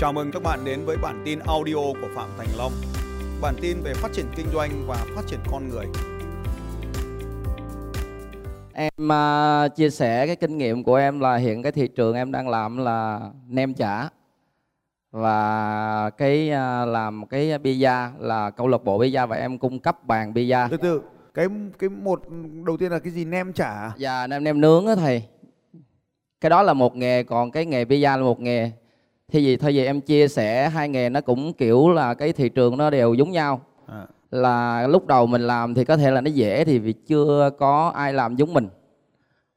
Chào mừng các bạn đến với bản tin audio của Phạm Thành Long. Bản tin về phát triển kinh doanh và phát triển con người. Em uh, chia sẻ cái kinh nghiệm của em là hiện cái thị trường em đang làm là nem chả và cái uh, làm cái pizza là câu lạc bộ pizza và em cung cấp bàn pizza. Từ từ, cái cái một đầu tiên là cái gì nem chả? Dạ nem nem nướng á thầy. Cái đó là một nghề còn cái nghề pizza là một nghề. Thì vì thôi vì em chia sẻ hai nghề nó cũng kiểu là cái thị trường nó đều giống nhau. À. Là lúc đầu mình làm thì có thể là nó dễ thì vì chưa có ai làm giống mình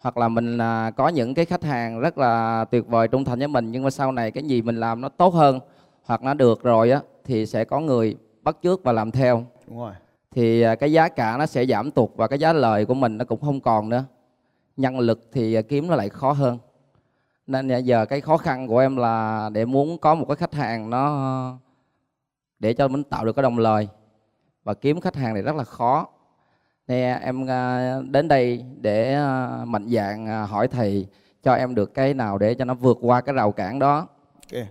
hoặc là mình à, có những cái khách hàng rất là tuyệt vời trung thành với mình nhưng mà sau này cái gì mình làm nó tốt hơn hoặc nó được rồi á thì sẽ có người bắt chước và làm theo Đúng rồi. thì à, cái giá cả nó sẽ giảm tụt và cái giá lời của mình nó cũng không còn nữa nhân lực thì à, kiếm nó lại khó hơn nên giờ cái khó khăn của em là để muốn có một cái khách hàng nó để cho mình tạo được cái đồng lời và kiếm khách hàng này rất là khó Nè em à, đến đây để à, mạnh dạn à, hỏi thầy cho em được cái nào để cho nó vượt qua cái rào cản đó Ok.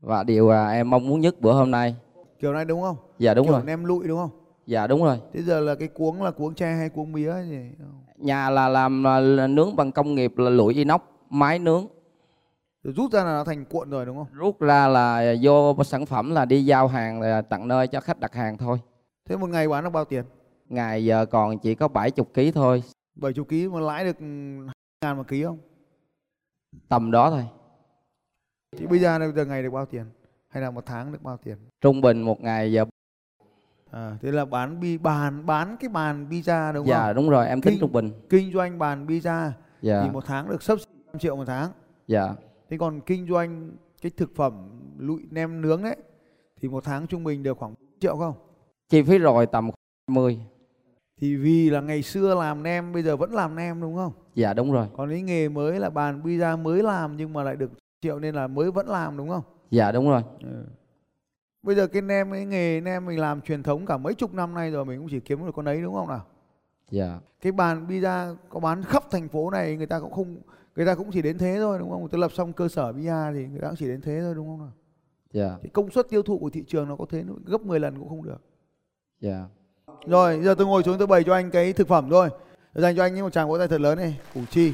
và điều em mong muốn nhất bữa hôm nay Kiểu này đúng không? dạ đúng Kiểu rồi nem lụi đúng không? dạ đúng rồi Thế giờ là cái cuống là cuống tre hay cuống mía gì? nhà là làm là nướng bằng công nghiệp là lụi inox máy nướng Rồi rút ra là nó thành cuộn rồi đúng không? rút ra là vô sản phẩm là đi giao hàng là tặng nơi cho khách đặt hàng thôi Thế một ngày bán được bao tiền? ngày giờ còn chỉ có 70 kg thôi 70 kg mà lãi được 2 ngàn một ký không? tầm đó thôi Thì bây giờ giờ ngày được bao tiền? Hay là một tháng được bao tiền? trung bình một ngày giờ À, thế là bán bi bàn bán cái bàn pizza đúng dạ không? đúng rồi em tính Kinh- trung bình Kinh doanh bàn pizza dạ thì một tháng được sấp xỉ 5 triệu một tháng. dạ Thế còn kinh doanh cái thực phẩm lụi nem nướng đấy thì một tháng trung bình được khoảng triệu không? chi phí rồi tầm 20 Thì vì là ngày xưa làm nem bây giờ vẫn làm nem đúng không? dạ đúng rồi Còn cái nghề mới là bàn pizza mới làm nhưng mà lại được triệu nên là mới vẫn làm đúng không? dạ đúng rồi Ừ. Bây giờ cái nem cái nghề nem mình làm truyền thống cả mấy chục năm nay rồi mình cũng chỉ kiếm được con ấy đúng không nào? dạ Cái bàn pizza có bán khắp thành phố này người ta cũng không người ta cũng chỉ đến thế thôi đúng không? Ta lập xong cơ sở pizza thì người ta cũng chỉ đến thế thôi đúng không nào? dạ Thì công suất tiêu thụ của thị trường nó có thế gấp 10 lần cũng không được. dạ Rồi, giờ tôi ngồi xuống tôi bày cho anh cái thực phẩm thôi. Tôi dành cho anh một tràng vỗ tay thật lớn này, củ chi.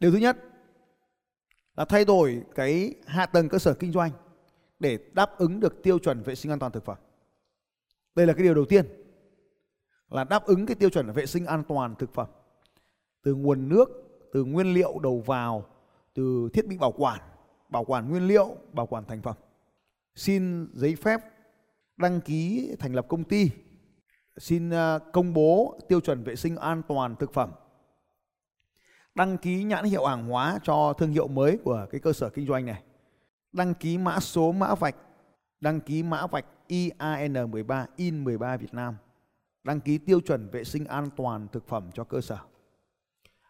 Điều thứ nhất là thay đổi cái hạ tầng cơ sở kinh doanh để đáp ứng được tiêu chuẩn vệ sinh an toàn thực phẩm. Đây là cái điều đầu tiên là đáp ứng cái tiêu chuẩn vệ sinh an toàn thực phẩm từ nguồn nước, từ nguyên liệu đầu vào, từ thiết bị bảo quản, bảo quản nguyên liệu, bảo quản thành phẩm. Xin giấy phép đăng ký thành lập công ty, xin à, công bố tiêu chuẩn vệ sinh an toàn thực phẩm, đăng ký nhãn hiệu hàng hóa cho thương hiệu mới của cái cơ sở kinh doanh này, đăng ký mã số mã vạch, đăng ký mã vạch IAN13 IN 13 Việt Nam, đăng ký tiêu chuẩn vệ sinh an toàn thực phẩm cho cơ sở.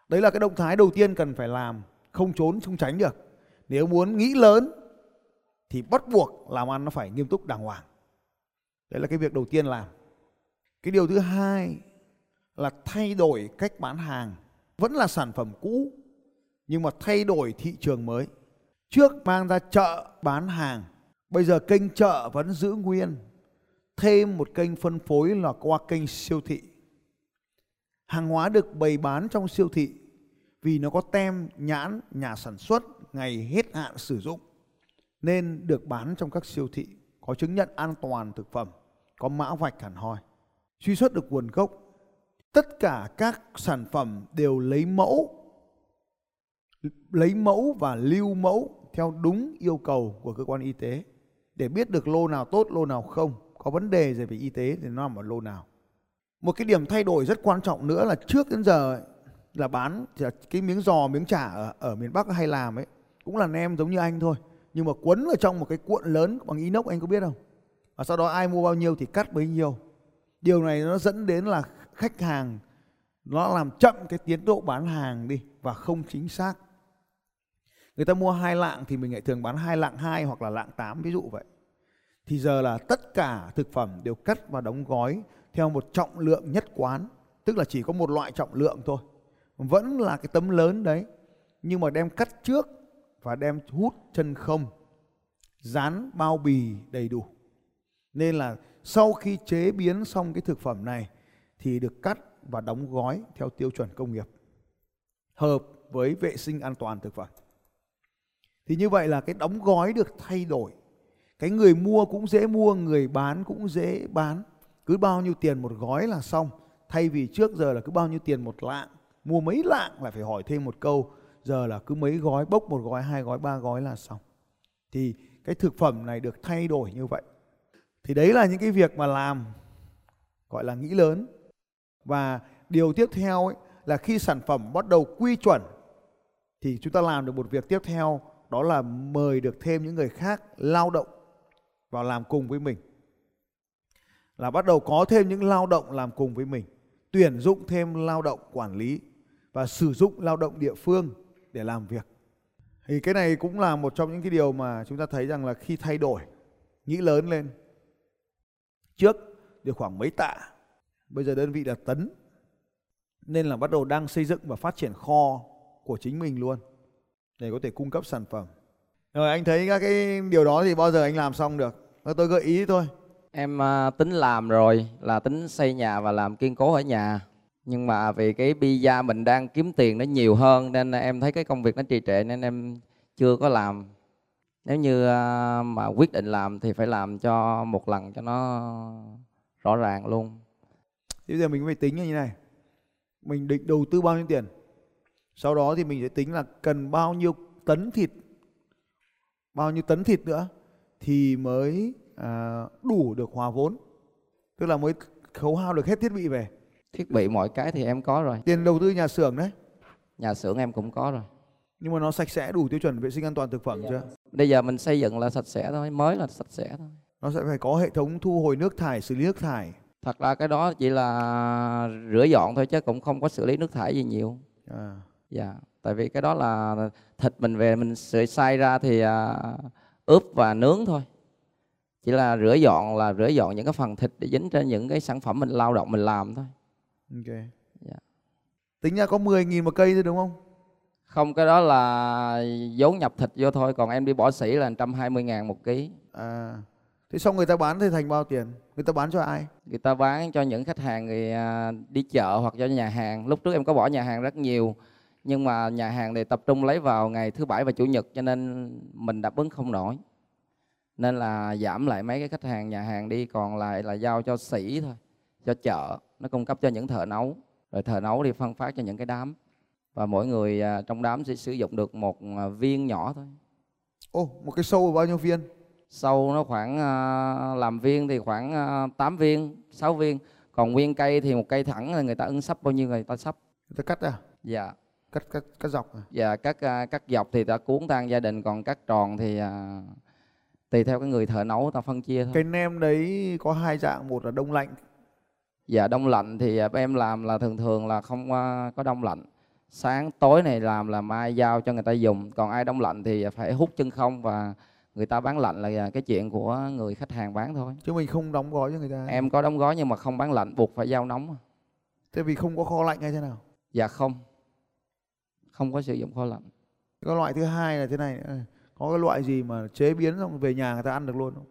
Đấy là cái động thái đầu tiên cần phải làm, không trốn không tránh được. Nếu muốn nghĩ lớn thì bắt buộc làm ăn nó phải nghiêm túc đàng hoàng. Đấy là cái việc đầu tiên làm. Cái điều thứ hai là thay đổi cách bán hàng. Vẫn là sản phẩm cũ nhưng mà thay đổi thị trường mới. Trước mang ra chợ bán hàng, bây giờ kênh chợ vẫn giữ nguyên. Thêm một kênh phân phối là qua kênh siêu thị. Hàng hóa được bày bán trong siêu thị vì nó có tem nhãn nhà sản xuất ngày hết hạn sử dụng nên được bán trong các siêu thị có chứng nhận an toàn thực phẩm, có mã vạch hẳn hoi, truy xuất được nguồn gốc. Tất cả các sản phẩm đều lấy mẫu, lấy mẫu và lưu mẫu theo đúng yêu cầu của cơ quan y tế để biết được lô nào tốt, lô nào không, có vấn đề gì về y tế thì nó nằm ở lô nào. Một cái điểm thay đổi rất quan trọng nữa là trước đến giờ ấy, là bán cái miếng giò, miếng chả ở, ở miền Bắc hay làm ấy cũng là nem giống như anh thôi nhưng mà quấn ở trong một cái cuộn lớn bằng inox anh có biết không? Và sau đó ai mua bao nhiêu thì cắt bấy nhiêu. Điều này nó dẫn đến là khách hàng nó làm chậm cái tiến độ bán hàng đi và không chính xác. Người ta mua hai lạng thì mình lại thường bán hai lạng hai hoặc là lạng tám ví dụ vậy. Thì giờ là tất cả thực phẩm đều cắt và đóng gói theo một trọng lượng nhất quán, tức là chỉ có một loại trọng lượng thôi. Vẫn là cái tấm lớn đấy, nhưng mà đem cắt trước và đem hút chân không, dán bao bì đầy đủ. Nên là sau khi chế biến xong cái thực phẩm này thì được cắt và đóng gói theo tiêu chuẩn công nghiệp hợp với vệ sinh an toàn thực phẩm. Thì như vậy là cái đóng gói được thay đổi. Cái người mua cũng dễ mua, người bán cũng dễ bán. Cứ bao nhiêu tiền một gói là xong. Thay vì trước giờ là cứ bao nhiêu tiền một lạng, mua mấy lạng lại phải hỏi thêm một câu. Giờ là cứ mấy gói, bốc một gói, hai gói, ba gói là xong. Thì cái thực phẩm này được thay đổi như vậy. Thì đấy là những cái việc mà làm gọi là nghĩ lớn. Và điều tiếp theo ấy, là khi sản phẩm bắt đầu quy chuẩn thì chúng ta làm được một việc tiếp theo đó là mời được thêm những người khác lao động vào làm cùng với mình là bắt đầu có thêm những lao động làm cùng với mình, tuyển dụng thêm lao động quản lý và sử dụng lao động địa phương để làm việc. Thì cái này cũng là một trong những cái điều mà chúng ta thấy rằng là khi thay đổi, nghĩ lớn lên. Trước được khoảng mấy tạ, bây giờ đơn vị là tấn, nên là bắt đầu đang xây dựng và phát triển kho của chính mình luôn để có thể cung cấp sản phẩm. Rồi anh thấy các cái điều đó thì bao giờ anh làm xong được? Tôi gợi ý thôi em uh, tính làm rồi là tính xây nhà và làm kiên cố ở nhà. Nhưng mà vì cái visa mình đang kiếm tiền nó nhiều hơn nên em thấy cái công việc nó trì trệ nên em chưa có làm. Nếu như uh, mà quyết định làm thì phải làm cho một lần cho nó rõ ràng luôn. Bây giờ mình phải tính như thế này. Mình định đầu tư bao nhiêu tiền? Sau đó thì mình sẽ tính là cần bao nhiêu tấn thịt. Bao nhiêu tấn thịt nữa thì mới à, đủ được hòa vốn. Tức là mới khấu hao được hết thiết bị về. Thiết bị mọi cái thì em có rồi. Tiền đầu tư nhà xưởng đấy. Nhà xưởng em cũng có rồi. Nhưng mà nó sạch sẽ đủ tiêu chuẩn vệ sinh an toàn thực phẩm chưa? Bây giờ mình xây dựng là sạch sẽ thôi mới là sạch sẽ thôi. Nó sẽ phải có hệ thống thu hồi nước thải xử lý nước thải. Thật ra cái đó chỉ là rửa dọn thôi chứ cũng không có xử lý nước thải gì nhiều. À. dạ tại vì cái đó là thịt mình về mình sợi xay ra thì à, ướp và nướng thôi chỉ là rửa dọn là rửa dọn những cái phần thịt để dính trên những cái sản phẩm mình lao động mình làm thôi. Ok. Dạ. tính ra có 10.000 một cây thôi đúng không? Không cái đó là vốn nhập thịt vô thôi còn em đi bỏ sỉ là 120 ngàn một ký. À. Thế xong người ta bán thì thành bao tiền? Người ta bán cho ai? Người ta bán cho những khách hàng người à, đi chợ hoặc cho nhà hàng. Lúc trước em có bỏ nhà hàng rất nhiều nhưng mà nhà hàng thì tập trung lấy vào ngày thứ bảy và chủ nhật cho nên mình đáp ứng không nổi nên là giảm lại mấy cái khách hàng nhà hàng đi còn lại là giao cho sĩ thôi cho chợ nó cung cấp cho những thợ nấu rồi thợ nấu thì phân phát cho những cái đám và mỗi người à, trong đám sẽ sử dụng được một à, viên nhỏ thôi Ồ, một cái sâu bao nhiêu viên? Sâu nó khoảng làm viên thì khoảng 8 viên, 6 viên. Còn nguyên cây thì một cây thẳng là người ta ứng sắp bao nhiêu người ta sắp. Người ta cắt à? Dạ cắt cắt cắt dọc à? Dạ cắt à, cắt dọc thì ta cuốn tan gia đình còn cắt tròn thì à, tùy theo cái người thợ nấu ta phân chia thôi. Cái nem đấy có hai dạng, một là đông lạnh. Dạ đông lạnh thì à, em làm là thường thường là không à, có đông lạnh. Sáng tối này làm là mai giao cho người ta dùng, còn ai đông lạnh thì phải hút chân không và người ta bán lạnh là cái chuyện của người khách hàng bán thôi. Chứ mình không đóng gói cho người ta. Em có đóng gói nhưng mà không bán lạnh, buộc phải giao nóng. Thế vì không có kho lạnh hay thế nào? Dạ không không có sử dụng kho lạnh cái loại thứ hai là thế này có cái loại gì mà chế biến xong về nhà người ta ăn được luôn không?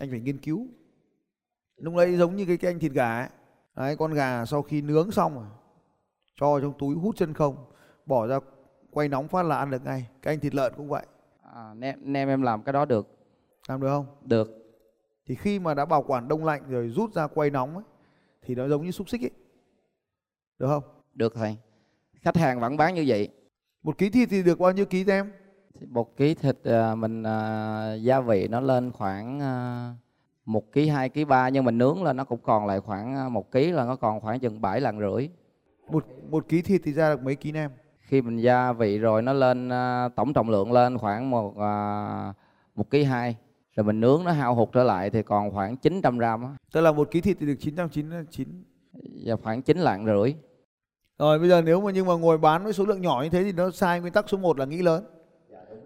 Anh phải nghiên cứu. Lúc đấy giống như cái, cái anh thịt gà ấy. Đấy, con gà sau khi nướng xong rồi cho trong túi hút chân không bỏ ra quay nóng phát là ăn được ngay. Cái anh thịt lợn cũng vậy. À, nem, nem em làm cái đó được. Làm được không? Được. Thì khi mà đã bảo quản đông lạnh rồi rút ra quay nóng ấy, thì nó giống như xúc xích ấy. Được không? Được thầy. Khách hàng vẫn bán như vậy. Một ký thịt thì được bao nhiêu ký em một ký thịt à, mình à, gia vị nó lên khoảng à, một ký hai ký ba nhưng mình nướng là nó cũng còn lại khoảng một ký là nó còn khoảng chừng bảy lần rưỡi một một ký thịt thì ra được mấy ký nem khi mình gia vị rồi nó lên tổng trọng lượng lên khoảng một một ký hai rồi mình nướng nó hao hụt trở lại thì còn khoảng 900 gram á. Tức là một ký thịt thì được 999 Dạ khoảng 9 lạng rưỡi. Rồi bây giờ nếu mà nhưng mà ngồi bán với số lượng nhỏ như thế thì nó sai nguyên tắc số 1 là nghĩ lớn.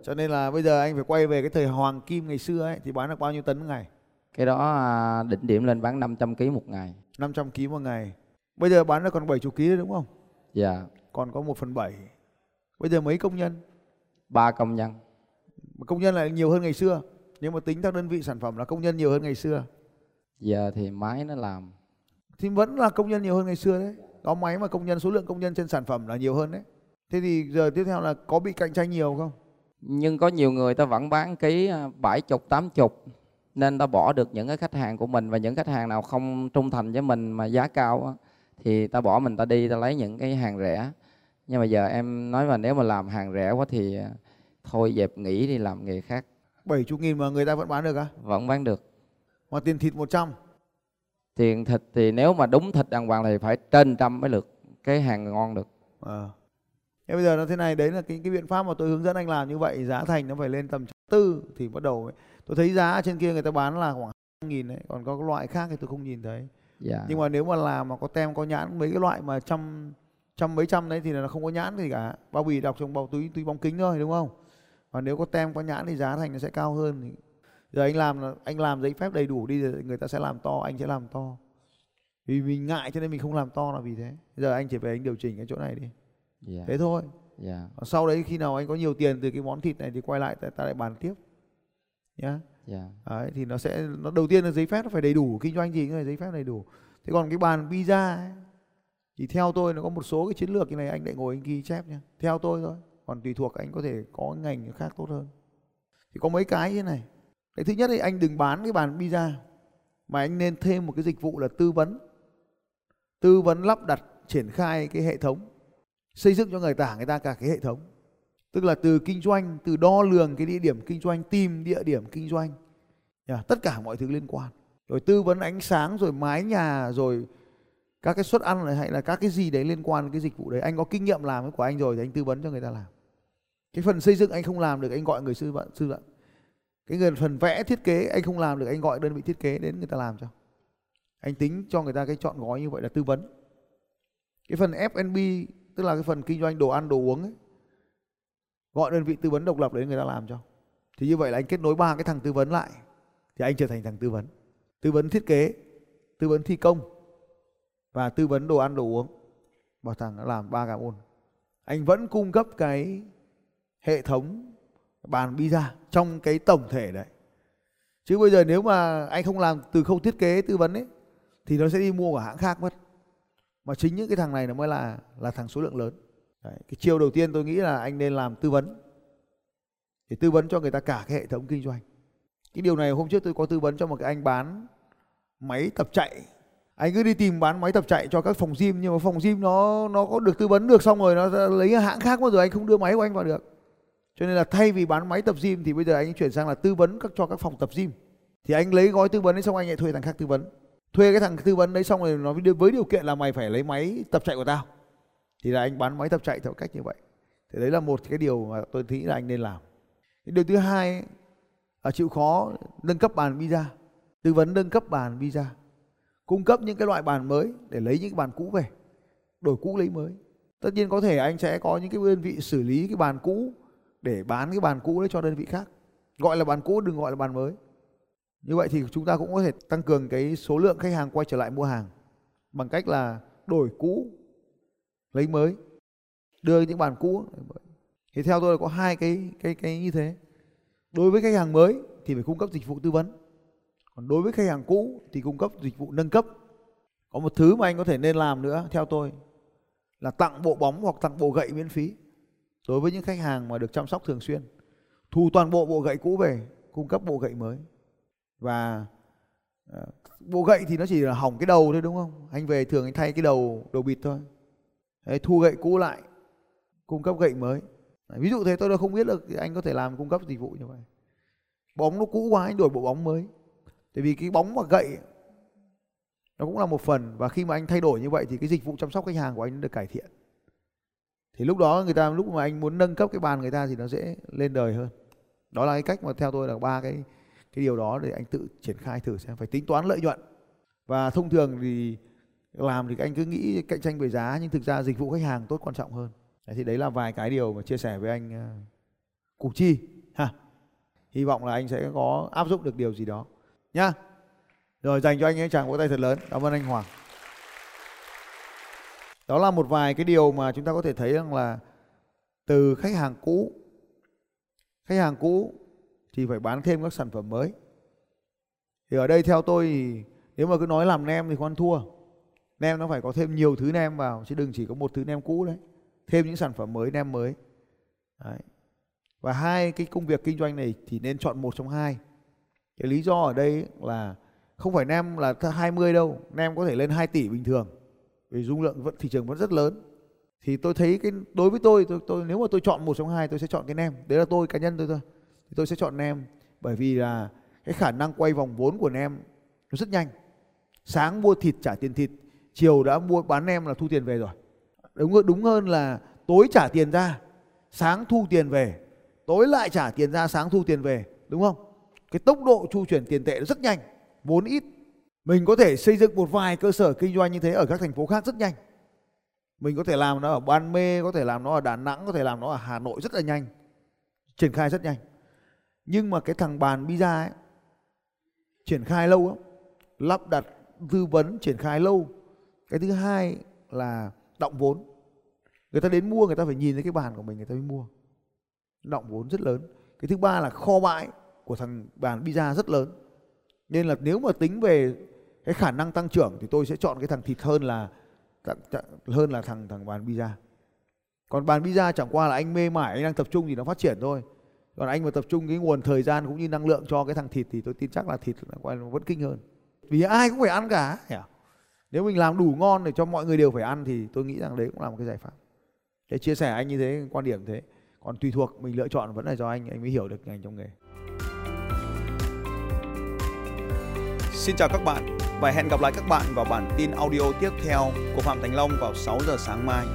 Cho nên là bây giờ anh phải quay về cái thời hoàng kim ngày xưa ấy thì bán được bao nhiêu tấn một ngày? Cái đó à, đỉnh điểm lên bán 500 kg một ngày. 500 kg một ngày. Bây giờ bán được còn 70 kg đúng không? Dạ. Còn có 1 phần 7. Bây giờ mấy công nhân? ba công nhân. công nhân lại nhiều hơn ngày xưa nhưng mà tính theo đơn vị sản phẩm là công nhân nhiều hơn ngày xưa giờ thì máy nó làm thì vẫn là công nhân nhiều hơn ngày xưa đấy có máy mà công nhân số lượng công nhân trên sản phẩm là nhiều hơn đấy thế thì giờ tiếp theo là có bị cạnh tranh nhiều không nhưng có nhiều người ta vẫn bán ký à, bảy chục tám chục nên ta bỏ được những cái khách hàng của mình và những khách hàng nào không trung thành với mình mà giá cao á, thì ta bỏ mình ta đi ta lấy những cái hàng rẻ. Nhưng mà giờ em nói mà nếu mà làm hàng rẻ quá thì à, thôi dẹp nghỉ đi làm nghề khác. Bảy chục nghìn mà người ta vẫn bán được à vẫn bán được. Mà tiền thịt 100 tiền thịt thì nếu mà đúng thịt đàng hoàng thì phải trên trăm mới được. Cái hàng ngon được. Ờ. Thế bây giờ nó thế này đấy là cái cái biện pháp mà tôi hướng dẫn anh làm như vậy giá thành nó phải lên tầm tư thì bắt đầu ấy. tôi thấy giá trên kia người ta bán là khoảng nghìn đấy còn có loại khác thì tôi không nhìn thấy. Dạ. Nhưng mà nếu mà làm mà có tem có nhãn mấy cái loại mà trăm trăm mấy trăm đấy thì là nó không có nhãn gì cả. Bao bì đọc trong bao túi túi bóng kính thôi đúng không? Còn nếu có tem có nhãn thì giá thành nó sẽ cao hơn giờ anh làm là anh làm giấy phép đầy đủ đi rồi người ta sẽ làm to anh sẽ làm to. Vì mình ngại cho nên mình không làm to là vì thế. Giờ anh chỉ về anh điều chỉnh cái chỗ này đi dạ. Thế thôi. Dạ. Còn sau đấy khi nào anh có nhiều tiền từ cái món thịt này thì quay lại ta, ta lại bàn tiếp. Nhá. Dạ. Đấy, thì nó sẽ nó đầu tiên là giấy phép nó phải đầy đủ. Kinh doanh gì phải giấy phép đầy đủ. Thế còn cái bàn pizza ấy, thì theo tôi nó có một số cái chiến lược như này anh lại ngồi anh ghi chép nhá. Theo tôi thôi. Còn tùy thuộc anh có thể có ngành khác tốt hơn. Thì có mấy cái như này. Cái thứ nhất thì anh đừng bán cái bàn pizza mà anh nên thêm một cái dịch vụ là tư vấn. Tư vấn lắp đặt triển khai cái hệ thống xây dựng cho người ta người ta cả cái hệ thống. Tức là từ kinh doanh từ đo lường cái địa điểm kinh doanh tìm địa điểm kinh doanh. Yeah, tất cả mọi thứ liên quan. Rồi tư vấn ánh sáng rồi mái nhà rồi các cái suất ăn này hay là các cái gì đấy liên quan đến cái dịch vụ đấy. Anh có kinh nghiệm làm của anh rồi thì anh tư vấn cho người ta làm. Cái phần xây dựng anh không làm được anh gọi người sư vận sư vận. Cái người phần vẽ thiết kế anh không làm được anh gọi đơn vị thiết kế đến người ta làm cho. Anh tính cho người ta cái chọn gói như vậy là tư vấn. Cái phần F&B tức là cái phần kinh doanh đồ ăn, đồ uống ấy, gọi đơn vị tư vấn độc lập đấy người ta làm cho. Thì như vậy là anh kết nối ba cái thằng tư vấn lại, thì anh trở thành thằng tư vấn. Tư vấn thiết kế, tư vấn thi công, và tư vấn đồ ăn, đồ uống. Bảo thằng đã làm ba cái môn anh vẫn cung cấp cái hệ thống bàn pizza trong cái tổng thể đấy. Chứ bây giờ nếu mà anh không làm từ khâu thiết kế, tư vấn ấy, thì nó sẽ đi mua của hãng khác mất mà chính những cái thằng này nó mới là là thằng số lượng lớn. Đấy. cái chiêu đầu tiên tôi nghĩ là anh nên làm tư vấn. Để tư vấn cho người ta cả cái hệ thống kinh doanh. Cái điều này hôm trước tôi có tư vấn cho một cái anh bán máy tập chạy. Anh cứ đi tìm bán máy tập chạy cho các phòng gym, nhưng mà phòng gym nó nó có được tư vấn được xong rồi nó lấy hãng khác, mà rồi anh không đưa máy của anh vào được. Cho nên là thay vì bán máy tập gym thì bây giờ anh chuyển sang là tư vấn các, cho các phòng tập gym. Thì anh lấy gói tư vấn ấy xong anh lại thuê thằng khác tư vấn thuê cái thằng tư vấn đấy xong rồi nó với điều kiện là mày phải lấy máy tập chạy của tao. Thì là anh bán máy tập chạy theo cách như vậy. Thì đấy là một cái điều mà tôi nghĩ là anh nên làm. Điều thứ hai là chịu khó nâng cấp bàn visa, tư vấn nâng cấp bàn visa, cung cấp những cái loại bàn mới để lấy những cái bàn cũ về, đổi cũ lấy mới. Tất nhiên có thể anh sẽ có những cái đơn vị xử lý cái bàn cũ để bán cái bàn cũ đấy cho đơn vị khác. Gọi là bàn cũ đừng gọi là bàn mới như vậy thì chúng ta cũng có thể tăng cường cái số lượng khách hàng quay trở lại mua hàng bằng cách là đổi cũ, lấy mới, đưa những bàn cũ. Thì theo tôi là có hai cái cái cái như thế. Đối với khách hàng mới thì phải cung cấp dịch vụ tư vấn. Còn đối với khách hàng cũ thì cung cấp dịch vụ nâng cấp. Có một thứ mà anh có thể nên làm nữa, theo tôi, là tặng bộ bóng hoặc tặng bộ gậy miễn phí. Đối với những khách hàng mà được chăm sóc thường xuyên, thu toàn bộ bộ gậy cũ về, cung cấp bộ gậy mới và ờ, bộ gậy thì nó chỉ là hỏng cái đầu thôi đúng không? Anh về thường anh thay cái đầu đầu bịt thôi. Đấy, thu gậy cũ lại cung cấp gậy mới. Đấy, ví dụ thế tôi đã không biết được thì anh có thể làm cung cấp dịch vụ như vậy. Bóng nó cũ quá anh đổi bộ bóng mới. Tại vì cái bóng và gậy nó cũng là một phần. Và khi mà anh thay đổi như vậy thì cái dịch vụ chăm sóc khách hàng của anh được cải thiện. Thì lúc đó người ta lúc mà anh muốn nâng cấp cái bàn người ta thì nó dễ lên đời hơn. Đó là cái cách mà theo tôi là ba cái cái điều đó để anh tự triển khai thử xem phải tính toán lợi nhuận. Và thông thường thì làm thì anh cứ nghĩ cạnh tranh về giá nhưng thực ra dịch vụ khách hàng tốt quan trọng hơn. Đấy, thì đấy là vài cái điều mà chia sẻ với anh ờ, củ chi ha. Hy vọng là anh sẽ có áp dụng được điều gì đó. Nhá rồi dành cho anh ấy chàng vỗ tay thật lớn. Cảm ơn anh Hoàng. Đó là một vài cái điều mà chúng ta có thể thấy rằng là từ khách hàng cũ khách hàng cũ thì phải bán thêm các sản phẩm mới. Thì ở đây theo tôi thì nếu mà cứ nói làm nem thì con thua. Nem nó phải có thêm nhiều thứ nem vào chứ đừng chỉ có một thứ nem cũ đấy. Thêm những sản phẩm mới nem mới. Đấy. và hai cái công việc kinh doanh này thì nên chọn một trong hai. Cái lý do ở đây là không phải nem là 20 đâu nem có thể lên 2 tỷ bình thường vì dung lượng vẫn thị trường vẫn rất lớn. Thì tôi thấy cái đối với tôi tôi, tôi nếu mà tôi chọn một trong hai tôi sẽ chọn cái nem. Đấy là tôi cá nhân tôi thôi thì tôi sẽ chọn nem, bởi vì là cái khả năng quay vòng vốn của nem nó rất nhanh. Sáng mua thịt trả tiền thịt, chiều đã mua bán nem là thu tiền về rồi. Đúng đúng hơn là tối trả tiền ra, sáng thu tiền về. Tối lại trả tiền ra, sáng thu tiền về, đúng không? Cái tốc độ chu chuyển tiền tệ rất nhanh, vốn ít. Mình có thể xây dựng một vài cơ sở kinh doanh như thế ở các thành phố khác rất nhanh. Mình có thể làm nó ở Ban Mê, có thể làm nó ở Đà Nẵng, có thể làm nó ở Hà Nội rất là nhanh, triển khai rất nhanh nhưng mà cái thằng bàn pizza ấy, triển khai lâu lắm. Lắp đặt tư vấn triển khai lâu. Cái thứ hai là động vốn. Người ta đến mua, người ta phải nhìn thấy cái bàn của mình, người ta mới mua. Động vốn rất lớn. Cái thứ ba là kho bãi của thằng bàn pizza rất lớn. Nên là nếu mà tính về cái khả năng tăng trưởng thì tôi sẽ chọn cái thằng thịt hơn là hơn là thằng thằng bàn pizza. Còn bàn pizza chẳng qua là anh mê mải, anh đang tập trung thì nó phát triển thôi còn anh mà tập trung cái nguồn thời gian cũng như năng lượng cho cái thằng thịt thì tôi tin chắc là thịt là vẫn kinh hơn. Vì ai cũng phải ăn cả nếu mình làm đủ ngon để cho mọi người đều phải ăn thì tôi nghĩ rằng đấy cũng là một cái giải pháp. Để chia sẻ anh như thế, quan điểm thế. Còn tùy thuộc, mình lựa chọn vẫn là do anh anh mới hiểu được ngành trong nghề. Xin chào các bạn và hẹn gặp lại các bạn vào bản tin audio tiếp theo của Phạm Thành Long vào 6 giờ sáng mai.